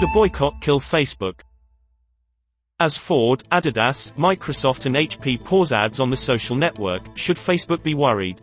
Could a boycott kill Facebook? As Ford, Adidas, Microsoft and HP pause ads on the social network, should Facebook be worried?